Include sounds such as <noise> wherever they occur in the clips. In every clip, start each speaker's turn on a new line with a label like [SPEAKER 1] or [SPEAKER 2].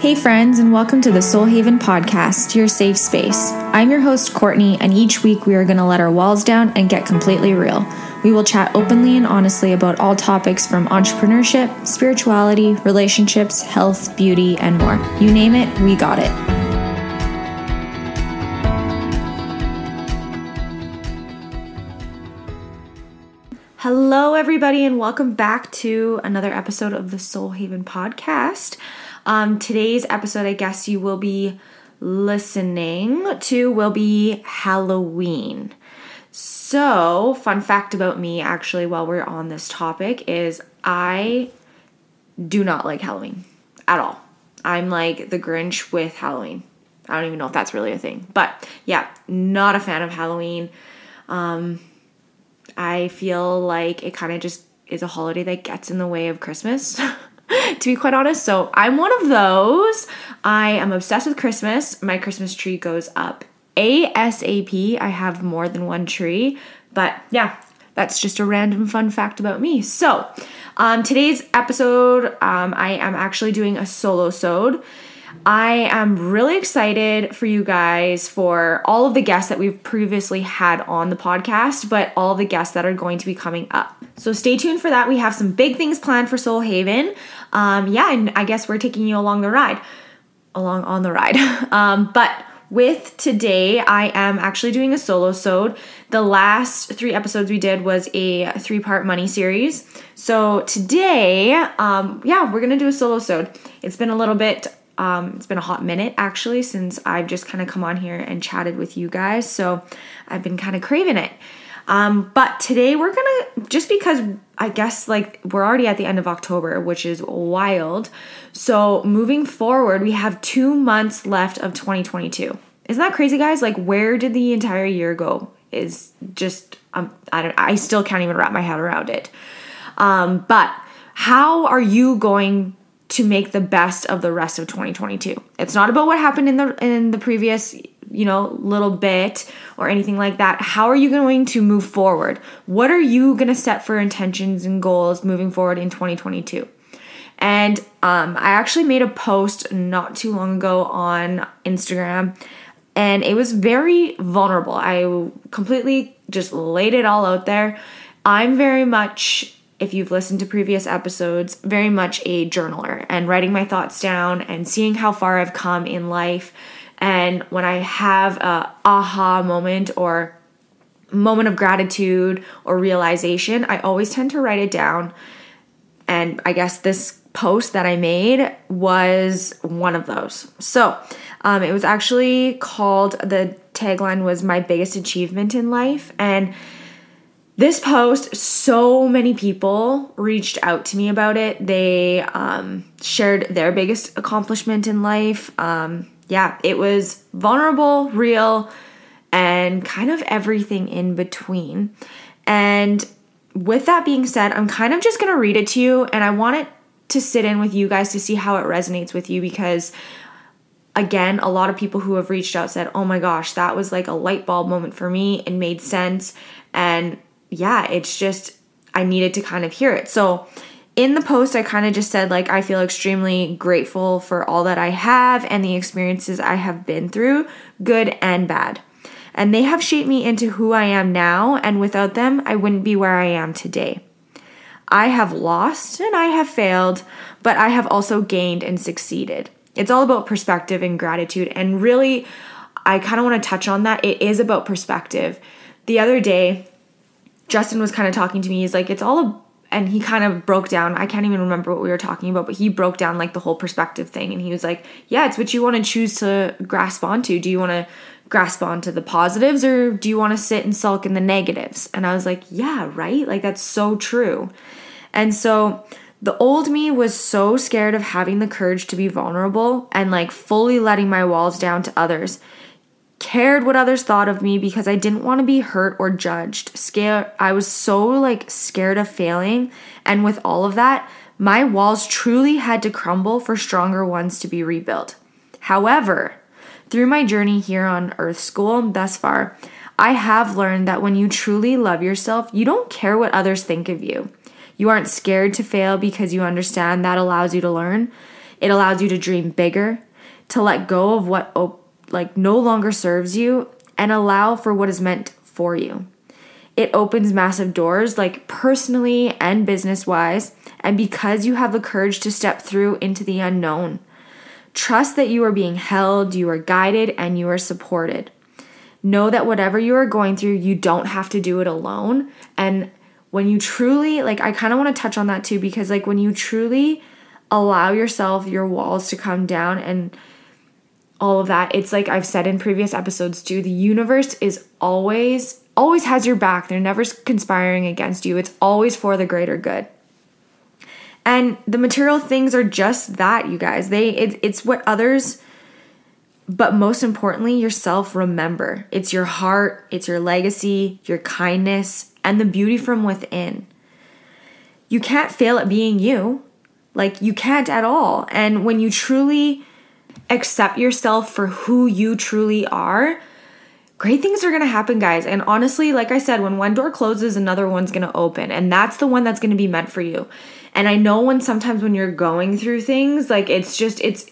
[SPEAKER 1] Hey, friends, and welcome to the Soul Haven podcast, your safe space. I'm your host, Kortni, and each week we are going to let our walls down and get completely real. We will chat openly and honestly about all topics from entrepreneurship, spirituality, relationships, health, beauty, and more. You name it, we got it. Hello, everybody, and welcome back to another episode of the Soul Haven podcast. Um, today's episode, I guess you will be listening to, will be Halloween. So, fun fact about me, actually, while we're on this topic, is I do not like Halloween at all. I'm like the Grinch with Halloween. I don't even know if that's really a thing. But yeah, not a fan of Halloween. Um, I feel like it kind of just is a holiday that gets in the way of Christmas, <laughs> to be quite honest. So I'm one of those. I am obsessed with Christmas. My Christmas tree goes up ASAP. I have more than one tree. But yeah, that's just a random fun fact about me. So, um, today's episode, um, I am actually doing a solo sode. I am really excited for you guys for all of the guests that we've previously had on the podcast, but all the guests that are going to be coming up. So stay tuned for that. We have some big things planned for Soul Haven. Um, yeah, and I guess we're taking you along the ride, along on the ride. <laughs> um, but with today, I am actually doing a solo sode. The last three episodes we did was a three part money series. So today, um, yeah, we're gonna do a solo sode. It's been a little bit um, it's been a hot minute actually since I've just kind of come on here and chatted with you guys. So I've been kind of craving it. Um, but today we're gonna, just because I guess like we're already at the end of October, which is wild. So moving forward, we have two months left of 2022. Isn't that crazy, guys? Like, where did the entire year go? Is just, um, I don't, I still can't even wrap my head around it. Um, but how are you going to make the best of the rest of 2022. It's not about what happened in the in the previous, you know, little bit or anything like that. How are you going to move forward? What are you going to set for intentions and goals moving forward in 2022? And um, I actually made a post not too long ago on Instagram, and it was very vulnerable. I completely just laid it all out there. I'm very much if you've listened to previous episodes, very much a journaler and writing my thoughts down and seeing how far I've come in life. And when I have a aha moment or moment of gratitude or realization, I always tend to write it down. And I guess this post that I made was one of those. So um, it was actually called, the tagline was My Biggest Achievement in Life. And this post, so many people reached out to me about it. They um, shared their biggest accomplishment in life. Um, yeah, it was vulnerable, real, and kind of everything in between. And with that being said, I'm kind of just going to read it to you, and I want it to sit in with you guys to see how it resonates with you because again, a lot of people who have reached out said, Oh my gosh, that was like a light bulb moment for me. It made sense. And yeah, it's just, I needed to kind of hear it. So, in the post, I kind of just said, like, I feel extremely grateful for all that I have and the experiences I have been through, good and bad. And they have shaped me into who I am now, and without them, I wouldn't be where I am today. I have lost and I have failed, but I have also gained and succeeded. It's all about perspective and gratitude. And really, I kind of want to touch on that. It is about perspective. The other day, Justin was kind of talking to me. He's like, it's all and he kind of broke down. I can't even remember what we were talking about, but he broke down like the whole perspective thing. And he was like, yeah, it's what you want to choose to grasp onto. Do you want to grasp onto the positives or do you want to sit and sulk in the negatives? And I was like, yeah, right? Like, that's so true. And so, the old me was so scared of having the courage to be vulnerable and like fully letting my walls down to others cared what others thought of me because I didn't want to be hurt or judged. Scared I was so like scared of failing and with all of that, my walls truly had to crumble for stronger ones to be rebuilt. However, through my journey here on Earth School thus far, I have learned that when you truly love yourself, you don't care what others think of you. You aren't scared to fail because you understand that allows you to learn. It allows you to dream bigger, to let go of what op- like no longer serves you and allow for what is meant for you. It opens massive doors like personally and business-wise, and because you have the courage to step through into the unknown. Trust that you are being held, you are guided, and you are supported. Know that whatever you are going through, you don't have to do it alone. And when you truly, like, I kind of want to touch on that too, because, like, when you truly allow yourself, your walls to come down and all of that, it's like I've said in previous episodes too, the universe is always, always has your back. They're never conspiring against you, it's always for the greater good. And the material things are just that, you guys. They it, it's what others but most importantly, yourself remember. It's your heart, it's your legacy, your kindness, and the beauty from within. You can't fail at being you. Like, you can't at all. And when you truly accept yourself for who you truly are, great things are going to happen, guys. And honestly, like I said, when one door closes, another one's going to open. And that's the one that's going to be meant for you. And I know when sometimes when you're going through things, like it's just, it's,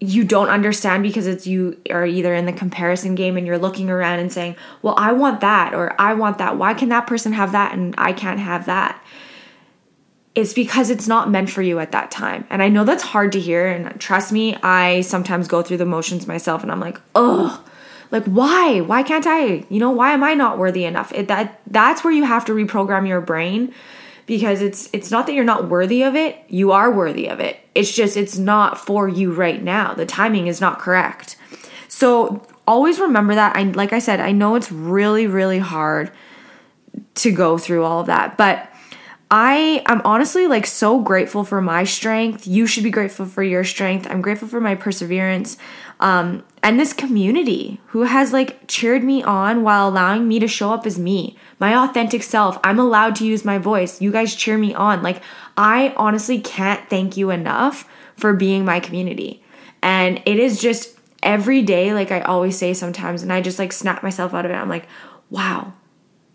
[SPEAKER 1] you don't understand because it's you are either in the comparison game and you're looking around and saying, Well, I want that, or I want that. Why can that person have that and I can't have that? It's because it's not meant for you at that time. And I know that's hard to hear. And trust me, I sometimes go through the motions myself and I'm like, oh, like why? Why can't I? You know, why am I not worthy enough? It, that that's where you have to reprogram your brain because it's it's not that you're not worthy of it you are worthy of it it's just it's not for you right now the timing is not correct so always remember that i like i said i know it's really really hard to go through all of that but I am honestly like so grateful for my strength. You should be grateful for your strength. I'm grateful for my perseverance. Um, and this community who has like cheered me on while allowing me to show up as me, my authentic self. I'm allowed to use my voice. You guys cheer me on. Like, I honestly can't thank you enough for being my community. And it is just every day, like I always say sometimes, and I just like snap myself out of it. I'm like, wow,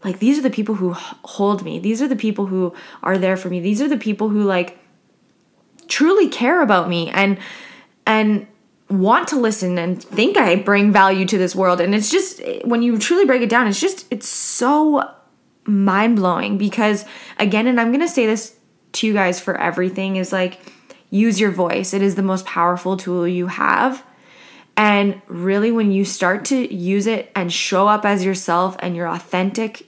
[SPEAKER 1] like these are the people who hold me. These are the people who are there for me. These are the people who like truly care about me and and want to listen and think I bring value to this world. And it's just eh, when you truly break it down, it's just it's so mind blowing because again, and I'm gonna say this to you guys for everything is like use your voice. It is the most powerful tool you have. And really, when you start to use it and show up as yourself and you're authentic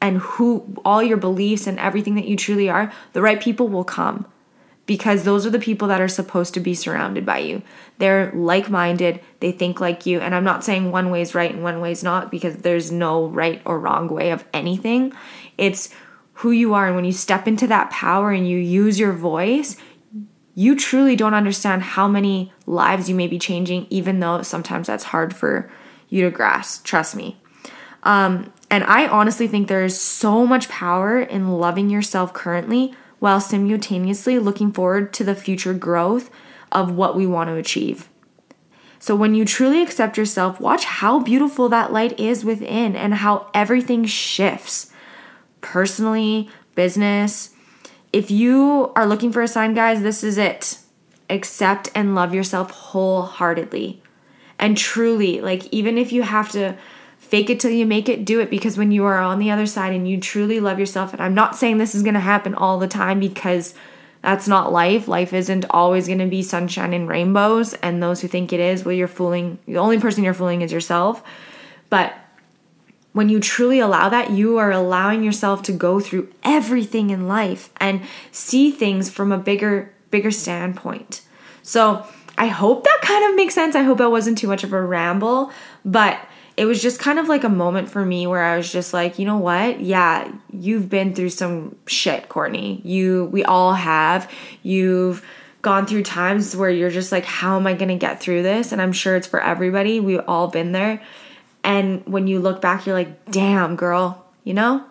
[SPEAKER 1] and who all your beliefs and everything that you truly are, the right people will come because those are the people that are supposed to be surrounded by you. They're like minded, they think like you. And I'm not saying one way is right and one way is not because there's no right or wrong way of anything. It's who you are. And when you step into that power and you use your voice, you truly don't understand how many lives you may be changing, even though sometimes that's hard for you to grasp. Trust me. Um, and I honestly think there is so much power in loving yourself currently while simultaneously looking forward to the future growth of what we want to achieve. So, when you truly accept yourself, watch how beautiful that light is within and how everything shifts personally, business. If you are looking for a sign, guys, this is it. Accept and love yourself wholeheartedly. And truly, like, even if you have to fake it till you make it, do it because when you are on the other side and you truly love yourself, and I'm not saying this is going to happen all the time because that's not life. Life isn't always going to be sunshine and rainbows, and those who think it is, well, you're fooling. The only person you're fooling is yourself. But when you truly allow that, you are allowing yourself to go through everything in life and see things from a bigger, bigger standpoint. So I hope that kind of makes sense. I hope that wasn't too much of a ramble, but it was just kind of like a moment for me where I was just like, you know what? Yeah, you've been through some shit, Kortni. You we all have. You've gone through times where you're just like, how am I going to get through this? And I'm sure it's for everybody. We've all been there. And when you look back, you're like, damn, girl, you know?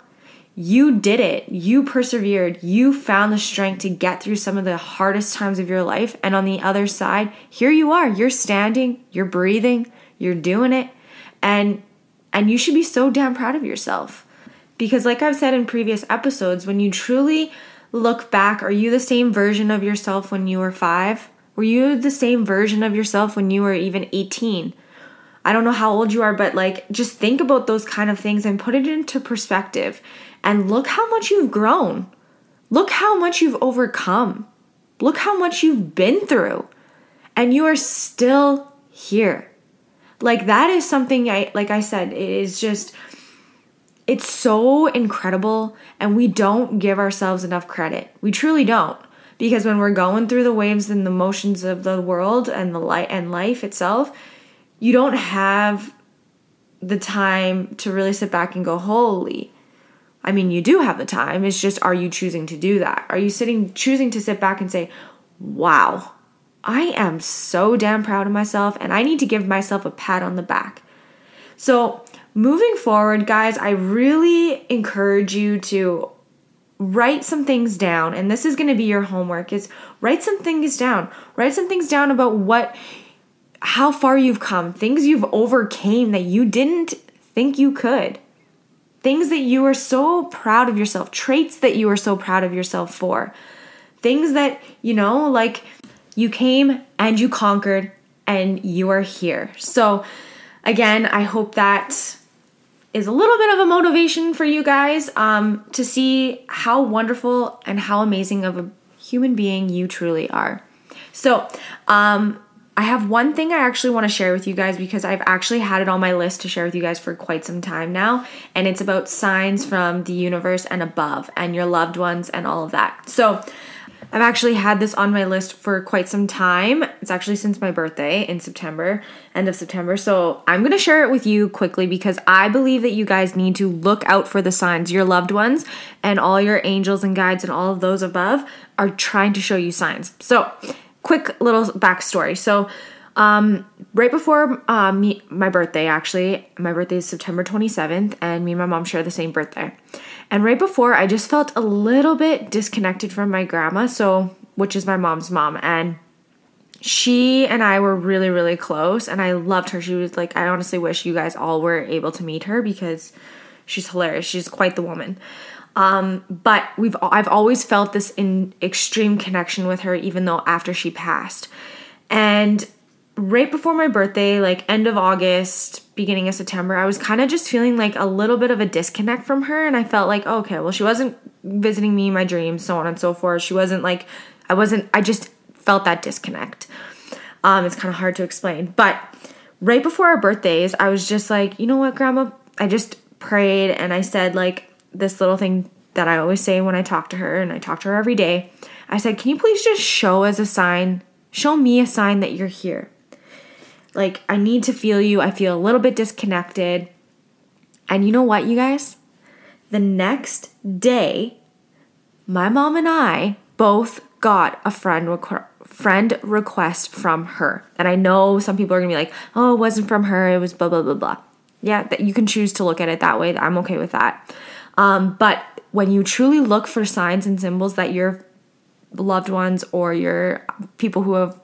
[SPEAKER 1] You did it. You persevered. You found the strength to get through some of the hardest times of your life. And on the other side, here you are. You're standing, you're breathing, you're doing it and and you should be so damn proud of yourself because like I've said in previous episodes when you truly look back are you the same version of yourself when you were 5 Were you the same version of yourself when you were even 18? I don't know how old you are, but like just think about those kind of things and put it into perspective and look how much you've grown. Look how much you've overcome. Look how much you've been through. And you are still here. Like that is something I like I said, it is just it's so incredible and we don't give ourselves enough credit. We truly don't. Because when we're going through the waves and the motions of the world and the light and life itself, you don't have the time to really sit back and go, "Holy, I mean, you do have the time. It's just, are you choosing to do that? Are you sitting, choosing to sit back and say, wow, I am so damn proud of myself and I need to give myself a pat on the back. So, moving forward, guys, I really encourage you to write some things down and this is going to be your homework is write some things down. Write some things down about what how far you've come things you've overcame that you didn't think you could. Things that you are so proud of yourself, traits that you are so proud of yourself for, things that, you know, like you came and you conquered and you are here. So, again, I hope that is a little bit of a motivation for you guys um, to see how wonderful and how amazing of a human being you truly are. So, um, I have one thing I actually want to share with you guys because I've actually had it on my list to share with you guys for quite some time now. And it's about signs from the universe and above and your loved ones and all of that. So, I've actually had this on my list for quite some time. It's actually since my birthday in September, end of September. So I'm going to share it with you quickly because I believe that you guys need to look out for the signs. Your loved ones and all your angels and guides and all of those above are trying to show you signs. So quick little backstory. So, um, right before uh, me, my birthday, actually, my birthday is September 27th, and me and my mom share the same birthday. And right before, I just felt a little bit disconnected from my grandma, so which is my mom's mom, and she and I were really, really close, and I loved her. She was like, I honestly wish you guys all were able to meet her because she's hilarious. She's quite the woman. Um, but we've I've always felt this in extreme connection with her, even though after she passed. And right before my birthday, like end of August, beginning of September, I was kind of just feeling like a little bit of a disconnect from her. And I felt like, oh, okay, well, she wasn't visiting me my dreams, so on and so forth. She wasn't like, I wasn't, I just felt that disconnect. Um, it's kind of hard to explain. But right before our birthdays, I was just like, you know what, Grandma? I just prayed and I said, like, this little thing that I always say when I talk to her, and I talk to her every day. I said, Can you please just show as a sign, show me a sign that you're here? Like, I need to feel you. I feel a little bit disconnected. And you know what, you guys? The next day, my mom and I both got a friend requ- friend request from her. And I know some people are going to be like, "Oh, it wasn't from her. It was blah blah blah blah." Yeah, that you can choose to look at it that way. I'm okay with that. Um, but when you truly look for signs and symbols that your loved ones or your people who have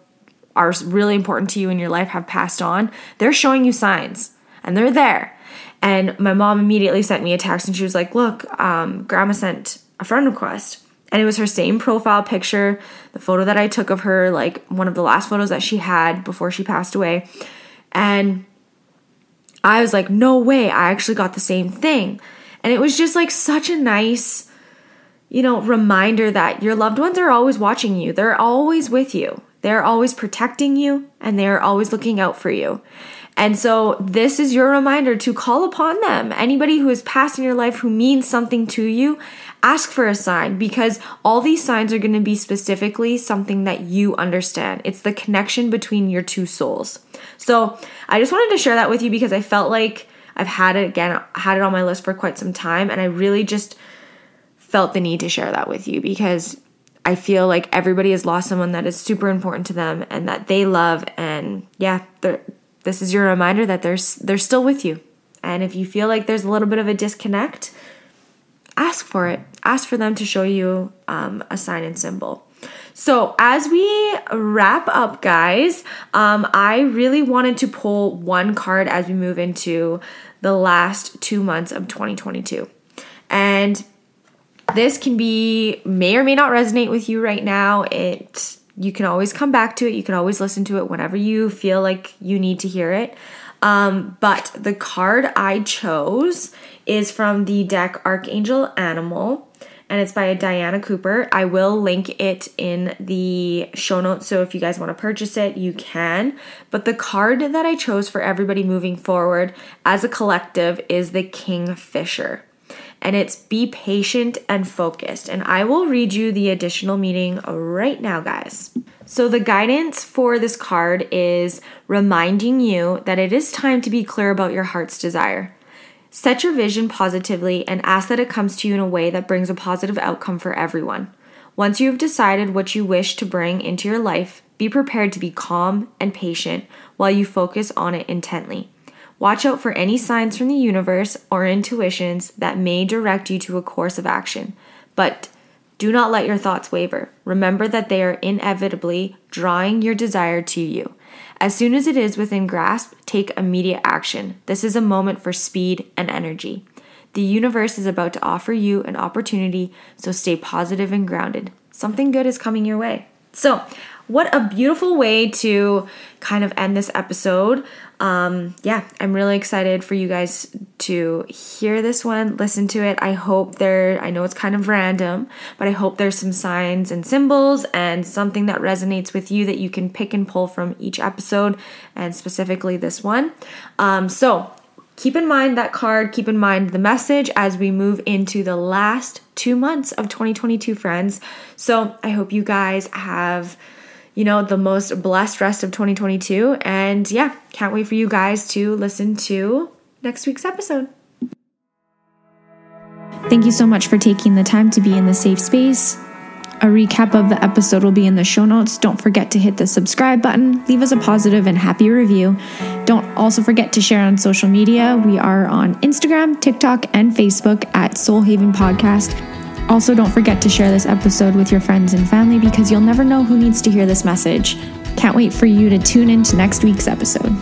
[SPEAKER 1] are really important to you in your life have passed on, they're showing you signs and they're there. And my mom immediately sent me a text and she was like, Look, um, grandma sent a friend request. And it was her same profile picture, the photo that I took of her, like one of the last photos that she had before she passed away. And I was like, No way, I actually got the same thing. And it was just like such a nice, you know, reminder that your loved ones are always watching you. They're always with you. They're always protecting you and they're always looking out for you. And so, this is your reminder to call upon them. Anybody who has passed in your life who means something to you, ask for a sign because all these signs are going to be specifically something that you understand. It's the connection between your two souls. So, I just wanted to share that with you because I felt like I've had it again, had it on my list for quite some time, and I really just felt the need to share that with you because I feel like everybody has lost someone that is super important to them and that they love, and yeah, this is your reminder that they're they're still with you. And if you feel like there's a little bit of a disconnect, ask for it. Ask for them to show you um, a sign and symbol. So, as we wrap up, guys, um, I really wanted to pull one card as we move into the last two months of 2022. And this can be, may or may not resonate with you right now. It you can always come back to it. You can always listen to it whenever you feel like you need to hear it. Um, but the card I chose is from the deck Archangel Animal and it's by Diana Cooper. I will link it in the show notes, so if you guys want to purchase it, you can. But the card that I chose for everybody moving forward as a collective is the Kingfisher. And it's be patient and focused. And I will read you the additional meaning right now, guys. So, the guidance for this card is reminding you that it is time to be clear about your heart's desire. Set your vision positively and ask that it comes to you in a way that brings a positive outcome for everyone. Once you have decided what you wish to bring into your life, be prepared to be calm and patient while you focus on it intently. Watch out for any signs from the universe or intuitions that may direct you to a course of action, but do not let your thoughts waver. Remember that they are inevitably drawing your desire to you. As soon as it is within grasp, take immediate action. This is a moment for speed and energy. The universe is about to offer you an opportunity, so stay positive and grounded. Something good is coming your way. So, what a beautiful way to kind of end this episode. Um, yeah, I'm really excited for you guys to hear this one, listen to it. I hope there, I know it's kind of random, but I hope there's some signs and symbols and something that resonates with you that you can pick and pull from each episode and specifically this one. Um, so, keep in mind that card, keep in mind the message as we move into the last two months of 2022, friends. So, I hope you guys have you know, the most blessed rest of 2022. And yeah, can't wait for you guys to listen to next week's episode.
[SPEAKER 2] Thank you so much for taking the time to be in the safe space. A recap of the episode will be in the show notes. Don't forget to hit the subscribe button, leave us a positive and happy review. Don't also forget to share on social media. We are on Instagram, TikTok, and Facebook at Soul Haven Podcast. Also, don't forget to share this episode with your friends and family because you'll never know who needs to hear this message. Can't wait for you to tune in to next week's episode.